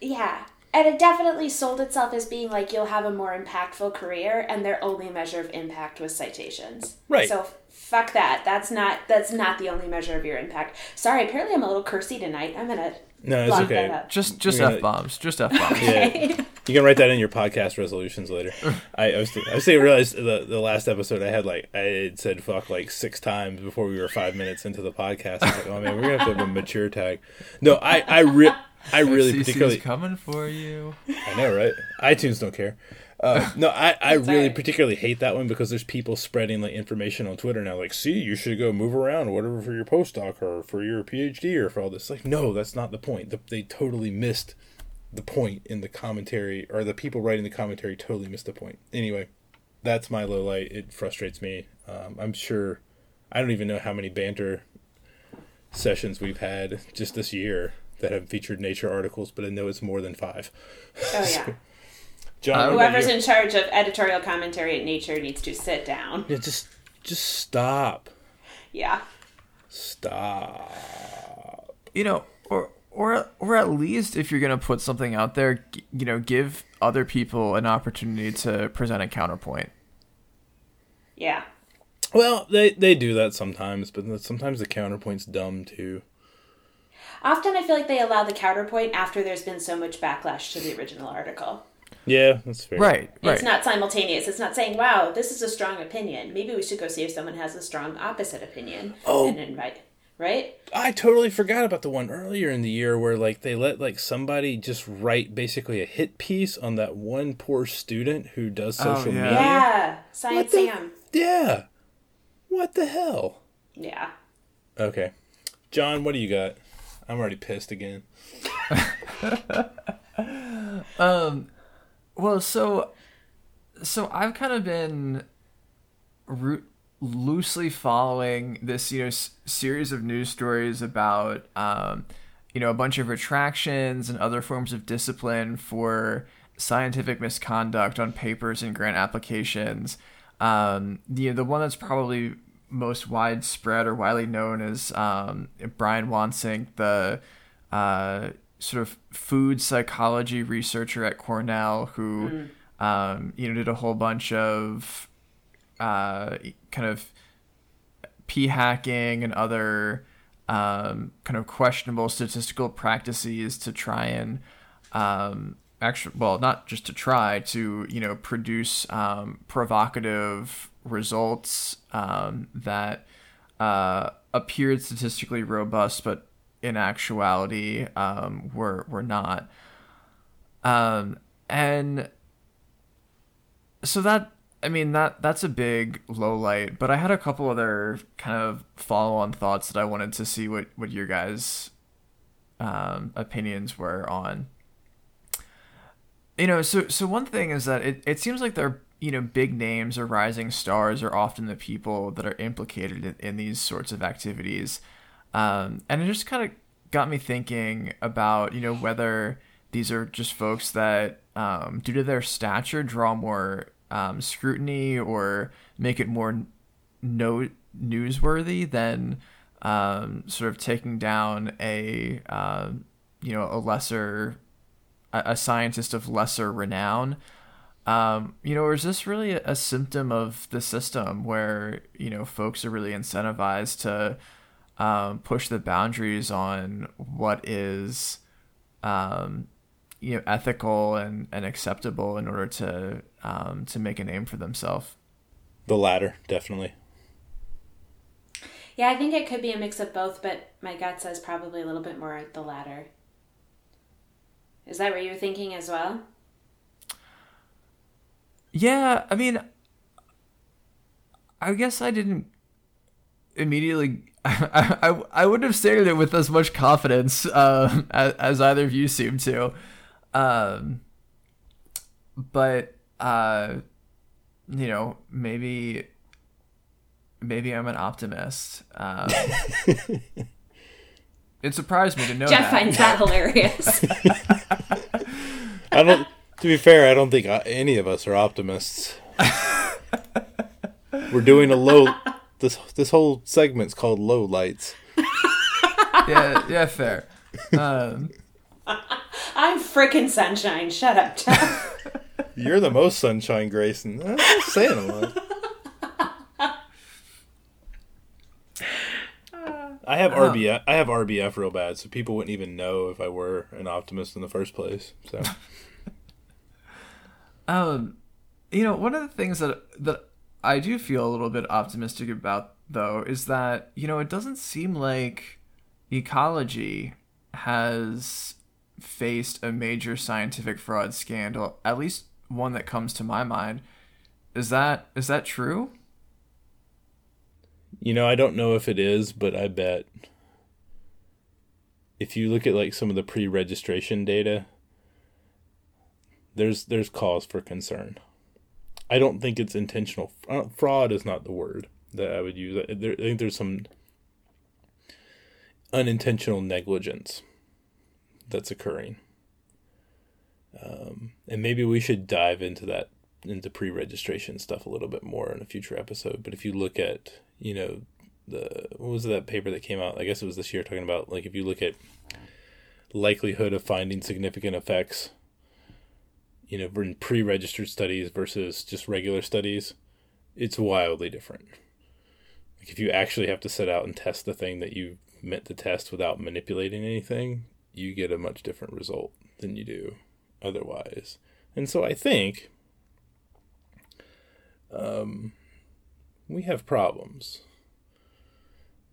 Speaker 3: Yeah. And it definitely sold itself as being like you'll have a more impactful career and their only measure of impact was citations.
Speaker 1: Right.
Speaker 3: So fuck that. That's not that's not the only measure of your impact. Sorry, apparently I'm a little cursy tonight. I'm gonna
Speaker 1: No, it's okay.
Speaker 3: that up.
Speaker 4: Just just
Speaker 1: gonna-
Speaker 4: f bombs. Just f bombs.
Speaker 1: Yeah, you can write that in your podcast resolutions later. I, I was I was saying realized the the last episode I had like I had said fuck like six times before we were five minutes into the podcast. I was like, oh man, we're gonna have to have a mature tag. No, I I re- I really
Speaker 4: FCC's
Speaker 1: particularly
Speaker 4: coming for you.
Speaker 1: I know right. iTunes don't care. Uh, no, I, I really
Speaker 3: alright.
Speaker 1: particularly hate that one because there's people spreading like information on Twitter now, like, see, you should go move around or whatever for your postdoc or for your PhD or for all this. Like, no, that's not the point. The, they totally missed the point in the commentary, or the people writing the commentary totally missed the point. Anyway, that's my low light. It frustrates me. Um, I'm sure. I don't even know how many banter sessions we've had just this year that have featured nature articles, but I know it's more than five.
Speaker 3: Oh yeah.
Speaker 1: John,
Speaker 4: Uh,
Speaker 3: Whoever's in charge of editorial commentary at Nature needs to sit down.
Speaker 1: Yeah, just just stop.
Speaker 3: Yeah.
Speaker 1: Stop.
Speaker 4: You know, or or or at least if you're gonna put something out there, you know, give other people an opportunity to present a counterpoint.
Speaker 3: Yeah.
Speaker 1: Well, they they do that sometimes, but sometimes the counterpoint's dumb too.
Speaker 3: Often I feel like they allow the counterpoint after there's been so much backlash to the original article.
Speaker 1: Yeah, that's fair.
Speaker 4: Right, right.
Speaker 3: It's not simultaneous. It's not saying, "Wow, this is a strong opinion. Maybe we should go see if someone has a strong opposite opinion."
Speaker 1: Oh.
Speaker 3: and invite. Right?
Speaker 1: I totally forgot about the one earlier in the year where like they let like somebody just write basically a hit piece on that one poor student who does
Speaker 4: Oh,
Speaker 1: social
Speaker 4: yeah.
Speaker 1: media.
Speaker 3: Yeah. Science
Speaker 1: the-
Speaker 3: Sam.
Speaker 1: Yeah. What the hell?
Speaker 3: Yeah.
Speaker 1: Okay. John, what do you got? I'm already pissed again.
Speaker 4: um, Well, so so I've kind of been roo- loosely following this, you know, s- series of news stories about um, you know, a bunch of retractions and other forms of discipline for scientific misconduct on papers and grant applications. Um, the the one that's probably most widespread or widely known is um, Brian Wansink, the uh, sort of food psychology researcher at Cornell, who um, you know did a whole bunch of uh, kind of p hacking and other um, kind of questionable statistical practices to try and um, actually well not just to try to you know produce um, provocative results um, that uh, appeared statistically robust but in actuality um, were were not um, and so that I mean that that's a big low light, but I had a couple other kind of follow on thoughts that I wanted to see what what your guys' um, opinions were on. You know, so so one thing is that it, it seems like they're you know big names or rising stars are often the people that are implicated in, in these sorts of activities, um, and it just kind of got me thinking about you know whether these are just folks that um, due to their stature draw more um, scrutiny or make it more no newsworthy than um, sort of taking down a uh, you know a lesser a, a scientist of lesser renown. Um, you know, or is this really a, a symptom of the system where you know folks are really incentivized to um, push the boundaries on what is um, you know ethical and, and acceptable in order to um, to make a name for themselves.
Speaker 1: The latter, definitely.
Speaker 3: Yeah, I think it could be a mix of both, but my gut says probably a little bit more the latter. Is that what you're thinking as well?
Speaker 4: Yeah, I mean, I guess I didn't immediately. I I, I wouldn't have stated it with as much confidence um, as, as either of you seem to, um, but uh, you know, maybe maybe I'm an optimist. Um, it surprised me to know
Speaker 3: Jeff
Speaker 4: that.
Speaker 3: finds that hilarious.
Speaker 1: I don't. To be fair, I don't think uh, any of us are optimists. We're doing a low. This this whole segment's called low lights.
Speaker 4: yeah, yeah, fair. Um,
Speaker 3: I'm freaking sunshine. Shut up, Jeff.
Speaker 1: You're the most sunshine, Grayson. I'm not saying a lot. I have RBF. I have RBF real bad, so people wouldn't even know if I were an optimist in the first place. So
Speaker 4: Um, you know, one of the things that that I do feel a little bit optimistic about, though, is that you know it doesn't seem like ecology has faced a major scientific fraud scandal. At least one that comes to my mind. Is that is that true?
Speaker 1: You know, I don't know if it is, but I bet if you look at like some of the pre-registration data, there's there's cause for concern. I don't think it's intentional. uh, Fraud is not the word that I would use. I I think there's some unintentional negligence that's occurring. Um, and maybe we should dive into that into pre-registration stuff a little bit more in a future episode. But if you look at, you know, the what was that paper that came out? I guess it was this year talking about like if you look at likelihood of finding significant effects, you know, in pre-registered studies versus just regular studies, it's wildly different. Like if you actually have to set out and test the thing that you meant to test without manipulating anything, you get a much different result than you do otherwise. And so I think um, we have problems.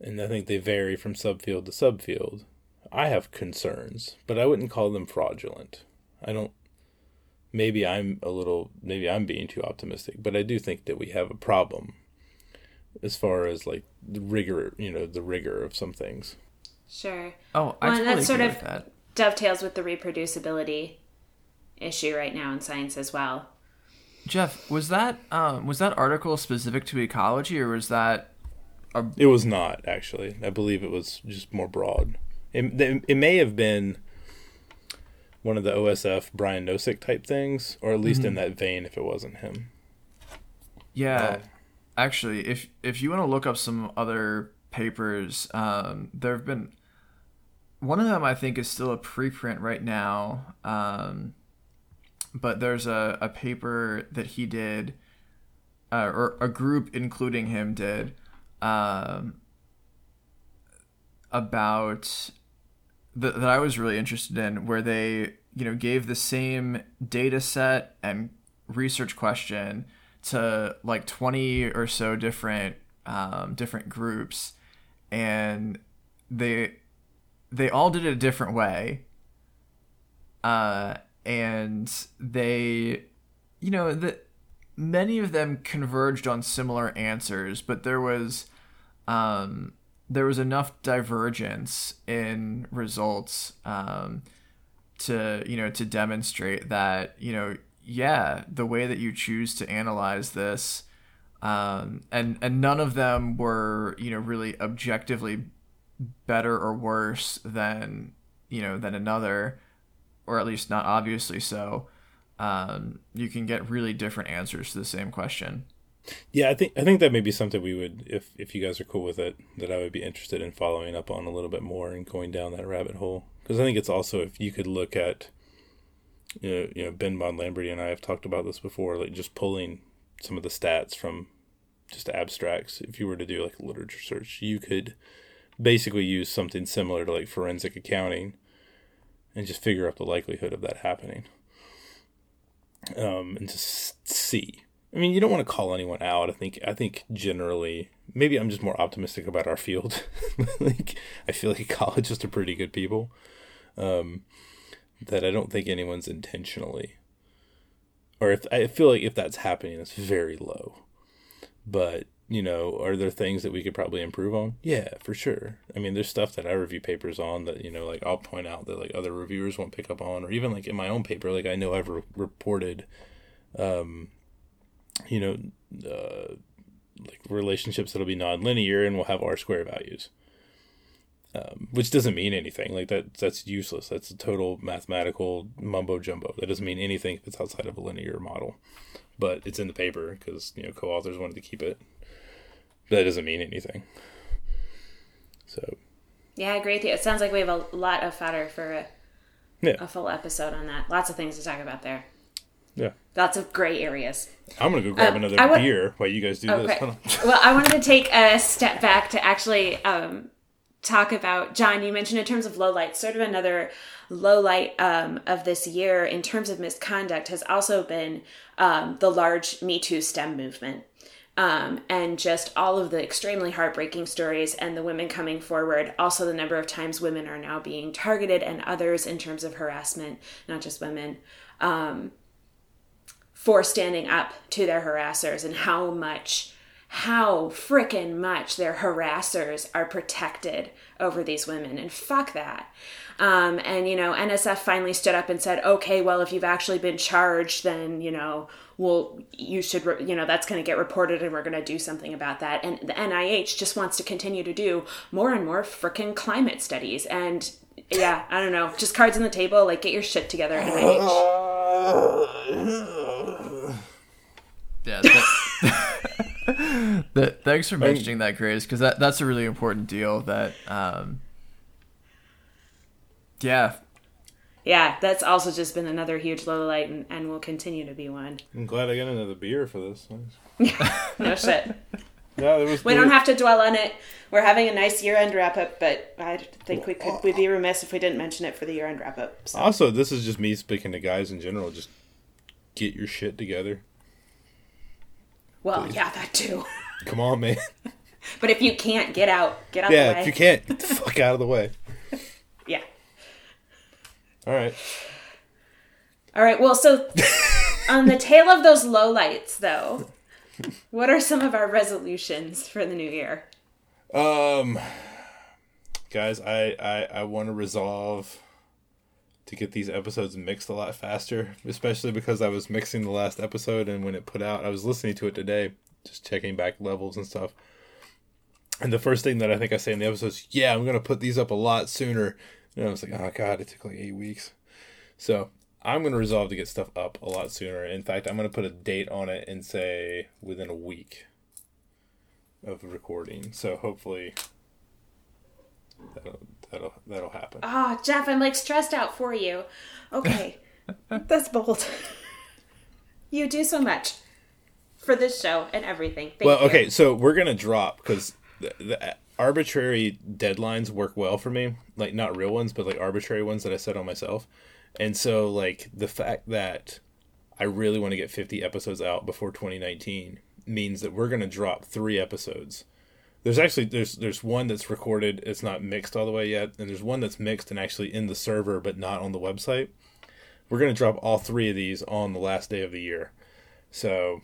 Speaker 1: And I think they vary from subfield to subfield. I have concerns, but I wouldn't call them fraudulent. I don't maybe I'm a little maybe I'm being too optimistic, but I do think that we have a problem as far as like the rigor, you know, the rigor of some things.
Speaker 3: Sure.
Speaker 4: Oh, I
Speaker 3: Well, and
Speaker 4: totally
Speaker 3: that's sort
Speaker 4: agree
Speaker 3: of-
Speaker 4: with that.
Speaker 3: Dovetails with the reproducibility issue right now in science as well.
Speaker 4: Jeff, was that um, was that article specific to ecology, or was that
Speaker 1: It was not actually. I believe it was just more broad. It, it, may have been one of the OSF Brian Nosek type things, or at least in
Speaker 4: Mm-hmm.
Speaker 1: that vein if it wasn't him.
Speaker 4: Yeah,
Speaker 1: Oh.
Speaker 4: actually, if if you want to look up some other papers, um, there have been one of them. I think is still a preprint right now, um, but there's a, a paper that he did, uh, or a group including him did, um, about that, that I was really interested in, where they you know gave the same data set and research question to like 20 or so different um, different groups and they they all did it a different way uh, and they you know that many of them converged on similar answers but there was um, there was enough divergence in results um, to you know to demonstrate that you know yeah the way that you choose to analyze this um, and and none of them were you know really objectively better or worse than you know than another or at least not obviously so um, you can get really different answers to the same question
Speaker 1: Yeah, I think I think that may be something we would, if if you guys are cool with it, that I would be interested in following up on a little bit more and going down that rabbit hole. Because I think it's also if you could look at, you know, you know, Ben Bond-Lamberty and I have talked about this before, like just pulling some of the stats from just abstracts. If you were to do like a literature search, you could basically use something similar to like forensic accounting, and just figure out the likelihood of that happening. Um, and just see. I mean, you don't want to call anyone out. I think I think generally, maybe I'm just more optimistic about our field. like I feel like ecologists are pretty good people. Um, that I don't think anyone's intentionally, or if I feel like if that's happening, it's very low. But you know, are there things that we could probably improve on? Yeah, for sure. I mean, there's stuff that I review papers on that you know, like I'll point out that like other reviewers won't pick up on, or even like in my own paper, like I know I've re- reported you know, uh, like relationships that'll be non-linear and will have R square values, um, which doesn't mean anything. Like that, that's useless. That's a total mathematical mumbo jumbo. That doesn't mean anything if it's outside of a linear model. But it's in the paper because you know co-authors wanted to keep it. That doesn't mean anything. So
Speaker 3: Yeah, I agree with you. It sounds like we have a lot of fodder for a,
Speaker 1: yeah,
Speaker 3: a full episode on that. Lots of things to talk about there.
Speaker 1: yeah.
Speaker 3: Lots of gray areas.
Speaker 1: I'm gonna go grab
Speaker 3: Um,
Speaker 1: another beer while you guys do this.
Speaker 3: Okay.
Speaker 1: Hold on.
Speaker 3: well, I wanted to take a step back to actually um, talk about John. You mentioned in terms of low light, sort of another low light um, of this year in terms of misconduct has also been um, the large Me Too STEM movement. Um, and just all of the extremely heartbreaking stories and the women coming forward. Also, the number of times women are now being targeted and others in terms of harassment, not just women for standing up to their harassers and how much how frickin' much their harassers are protected over these women and fuck that um, and you know nsf finally stood up and said okay well if you've actually been charged then you know well you should re- you know that's going to get reported and we're going to do something about that and the nih just wants to continue to do more and more frickin' climate studies and yeah i don't know just cards on the table like get your shit together nih
Speaker 4: Yeah. That, that, thanks for mentioning that, Grace, because that, that's a really important deal. That, um, yeah,
Speaker 3: yeah, that's also just been another huge low light and, and will continue to be one.
Speaker 1: I'm glad I got another beer for this.
Speaker 3: No shit.
Speaker 1: Yeah, there was.
Speaker 3: We don't have to dwell on it. We're having a nice year end wrap up, but I think we could we'd be remiss if we didn't mention it for the year end wrap up. So.
Speaker 1: Also, this is just me speaking to guys in general. Just get your shit together.
Speaker 3: Well, yeah, that too.
Speaker 1: Come on, man.
Speaker 3: But if you can't get out, get out the
Speaker 1: Yeah, if you can't, get the fuck out of the way.
Speaker 3: Yeah.
Speaker 1: All right.
Speaker 3: All right. Well, so on the tail of those low lights, though, what are some of our resolutions for the new year?
Speaker 1: Um, guys, I I, I want to resolve to get these episodes mixed a lot faster, especially because I was mixing the last episode and when it put out, I was listening to it today, just checking back levels and stuff. And the first thing that I think I say in the episode is, "Yeah, I'm gonna put these up a lot sooner." And I was like, "Oh god, it took like eight weeks." So I'm going to resolve to get stuff up a lot sooner. In fact, I'm going to put a date on it and say within a week of recording. So hopefully that'll that'll that'll happen.
Speaker 3: Oh, Jeff, I'm like stressed out for you. Okay. That's bold. you do so much for this show and everything. Thank
Speaker 1: well,
Speaker 3: you.
Speaker 1: okay, so we're gonna drop because the, the arbitrary deadlines work well for me. Like not real ones, but like arbitrary ones that I set on myself. And so, like the fact that I really want to get 50 episodes out before 2019 means that we're gonna drop three episodes. There's actually there's there's one that's recorded. It's not mixed all the way yet, and there's one that's mixed and actually in the server, but not on the website. We're gonna drop all three of these on the last day of the year. So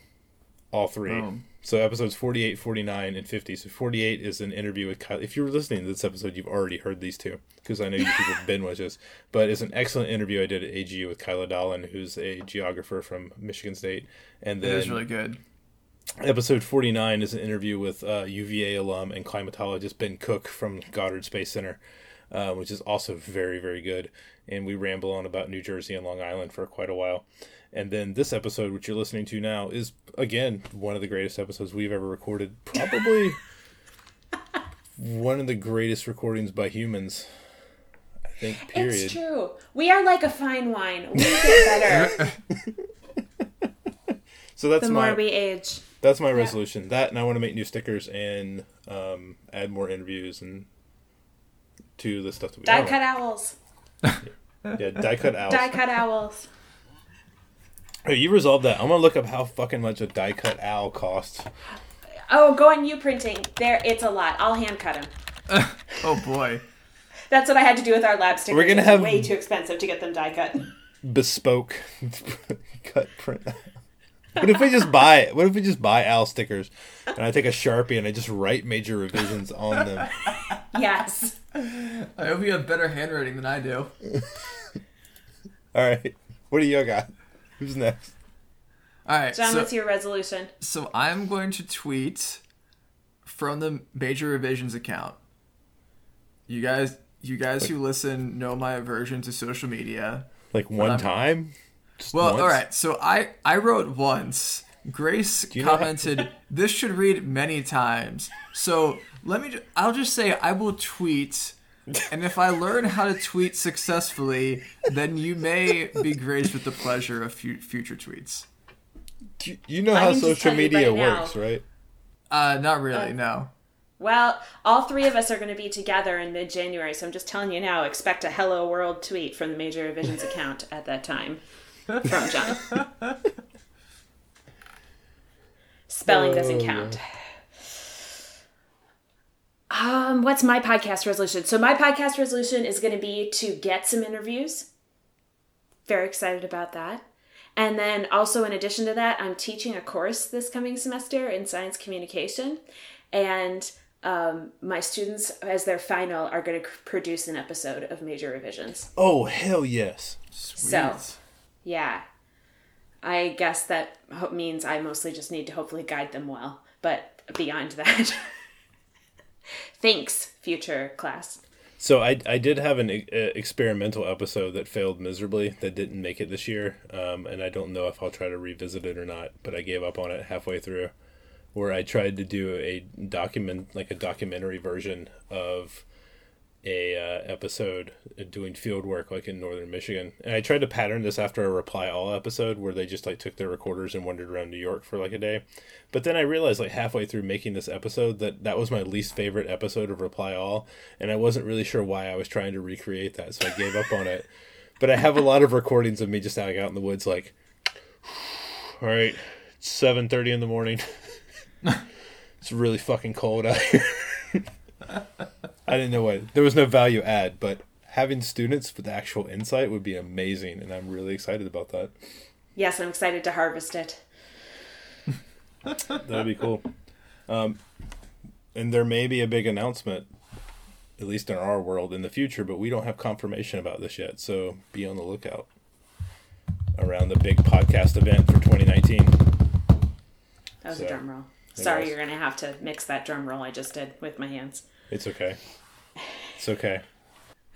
Speaker 1: all three.
Speaker 4: Boom.
Speaker 1: So episodes 48, 49, and 50. So 48 is an interview with Kyle. If you're listening to this episode, you've already heard these two because I know you people have been with us. But it's an excellent interview I did at AGU with Kyla Dahlin, who's a geographer from Michigan State. And
Speaker 4: It
Speaker 1: then
Speaker 4: is really good.
Speaker 1: episode 49 is an interview with uh, UVA alum and climatologist Ben Cook from Goddard Space Center, uh, which is also very, very good. And we ramble on about New Jersey and Long Island for quite a while. And then this episode, which you're listening to now, is again one of the greatest episodes we've ever recorded. Probably one of the greatest recordings by humans. I think. Period.
Speaker 3: It's true. We are like a fine wine. We get better
Speaker 1: So that's
Speaker 3: the
Speaker 1: my
Speaker 3: more we age.
Speaker 1: that's my resolution. That and I want to make new stickers and um, add more interviews and to the stuff that we
Speaker 3: Die cut owls.
Speaker 1: Yeah, die cut owls.
Speaker 3: Die cut owls.
Speaker 1: Hey, you resolved that. I'm gonna look up how fucking much a die cut owl costs.
Speaker 3: Oh, go on you printing. There, it's a lot. I'll hand cut them.
Speaker 4: Oh boy.
Speaker 3: That's what I had to do with our lab stickers.
Speaker 1: We're gonna
Speaker 3: It's
Speaker 1: have-
Speaker 3: way too expensive to get them die cut.
Speaker 1: Bespoke cut print. What if we just buy? it? What if we just buy owl stickers, and I take a sharpie and I just write major revisions on them?
Speaker 3: Yes.
Speaker 4: I hope you have better handwriting than I do.
Speaker 1: All right, what do you got? Who's next?
Speaker 4: All right.
Speaker 3: John,
Speaker 4: so,
Speaker 3: what's your resolution?
Speaker 4: so I'm going to tweet from the Major Revisions account. You guys, you guys who listen know my aversion to social media.
Speaker 1: Like one time? Just
Speaker 4: Well,
Speaker 1: once?
Speaker 4: all right. So I I wrote once. Grace
Speaker 1: you know how-
Speaker 4: commented, "This should read many times." So let me. ju- I'll just say I will tweet, and if I learn how to tweet successfully, then you may be graced with the pleasure of fu- future tweets.
Speaker 1: You- You know how social media
Speaker 3: right now.
Speaker 1: works, right?
Speaker 4: Uh, not really. No.
Speaker 3: Well, all three of us are going to be together in mid January, so I'm just telling you now expect a Hello World tweet from the Major Revisions account at that time from John. Spelling doesn't count. Um, what's my podcast resolution? So my podcast resolution is going to be to get some interviews. Very excited about that. And then also in addition to that, I'm teaching a course this coming semester in science communication, and um, my students, as their final, are going to produce an episode of Major Revisions.
Speaker 1: Oh hell yes!
Speaker 4: Sweet.
Speaker 3: So- Yeah, I guess that means I mostly just need to hopefully guide them well. But beyond that, thanks, future class.
Speaker 1: So I I did have an e- uh, experimental episode that failed miserably that didn't make it this year, um, and I don't know if I'll try to revisit it or not. But I gave up on it halfway through, where I tried to do a document like a documentary version of a uh, episode doing field work like in northern Michigan, and I tried to pattern this after a reply all episode where they just like took their recorders and wandered around New York for like a day. But then I realized like halfway through making this episode that that was my least favorite episode of Reply All, and I wasn't really sure why I was trying to recreate that, so I gave up on it. But I have a lot of recordings of me just like out in the woods, like, all right, seven thirty in the morning. it's really fucking cold out here. I didn't know what there was no value add, but having students with actual insight would be amazing, and I'm really excited about that.
Speaker 3: Yes, I'm excited to harvest it.
Speaker 1: That'd be cool. Um, and there may be a big announcement, at least in our world, in the future, but we don't have confirmation about this yet. So be on the lookout around the big podcast event for 2019.
Speaker 3: That was
Speaker 1: So,
Speaker 3: a drum roll. Sorry,
Speaker 1: was.
Speaker 3: you're going to have to mix that drum roll I just did with my hands.
Speaker 1: It's okay. It's okay.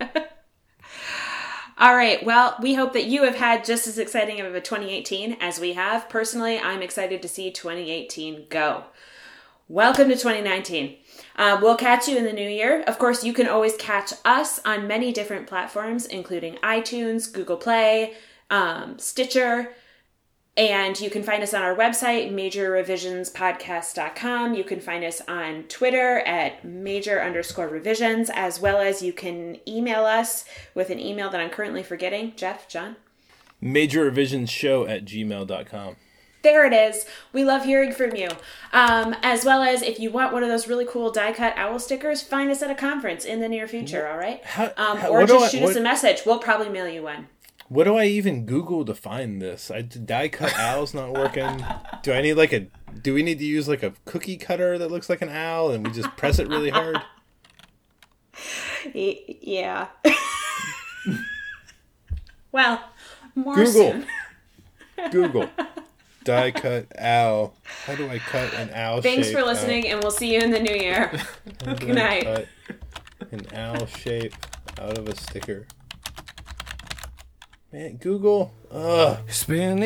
Speaker 3: All right. Well, we hope that you have had just as exciting of a 2018 as we have. Personally, I'm excited to see 2018 go. Welcome to 2019. Uh, we'll catch you in the new year. Of course, you can always catch us on many different platforms, including iTunes, Google Play, um, Stitcher, and you can find us on our website, majorrevisionspodcast.com. You can find us on Twitter at major underscore revisions, as well as you can email us with an email that I'm currently forgetting. Jeff, John?
Speaker 1: Major revisions show at gmail.com.
Speaker 3: There it is. We love hearing from you. Um, as well as if you want one of those really cool die cut owl stickers, find us at a conference in the near future, all right? Um, or just shoot us a message. We'll probably mail you one.
Speaker 1: What do I even Google to find this? I die cut owl's not working. Do I need like a? Do we need to use like a cookie cutter that looks like an owl and we just press it really hard?
Speaker 3: Yeah. well, more
Speaker 1: Google. Google die cut owl. How do I cut an owl?
Speaker 3: Thanks for listening, and we'll see you in the new year.
Speaker 1: out?
Speaker 3: Good night.
Speaker 1: cut An owl shape out of a sticker. Man, Google. Ugh.
Speaker 2: Spin.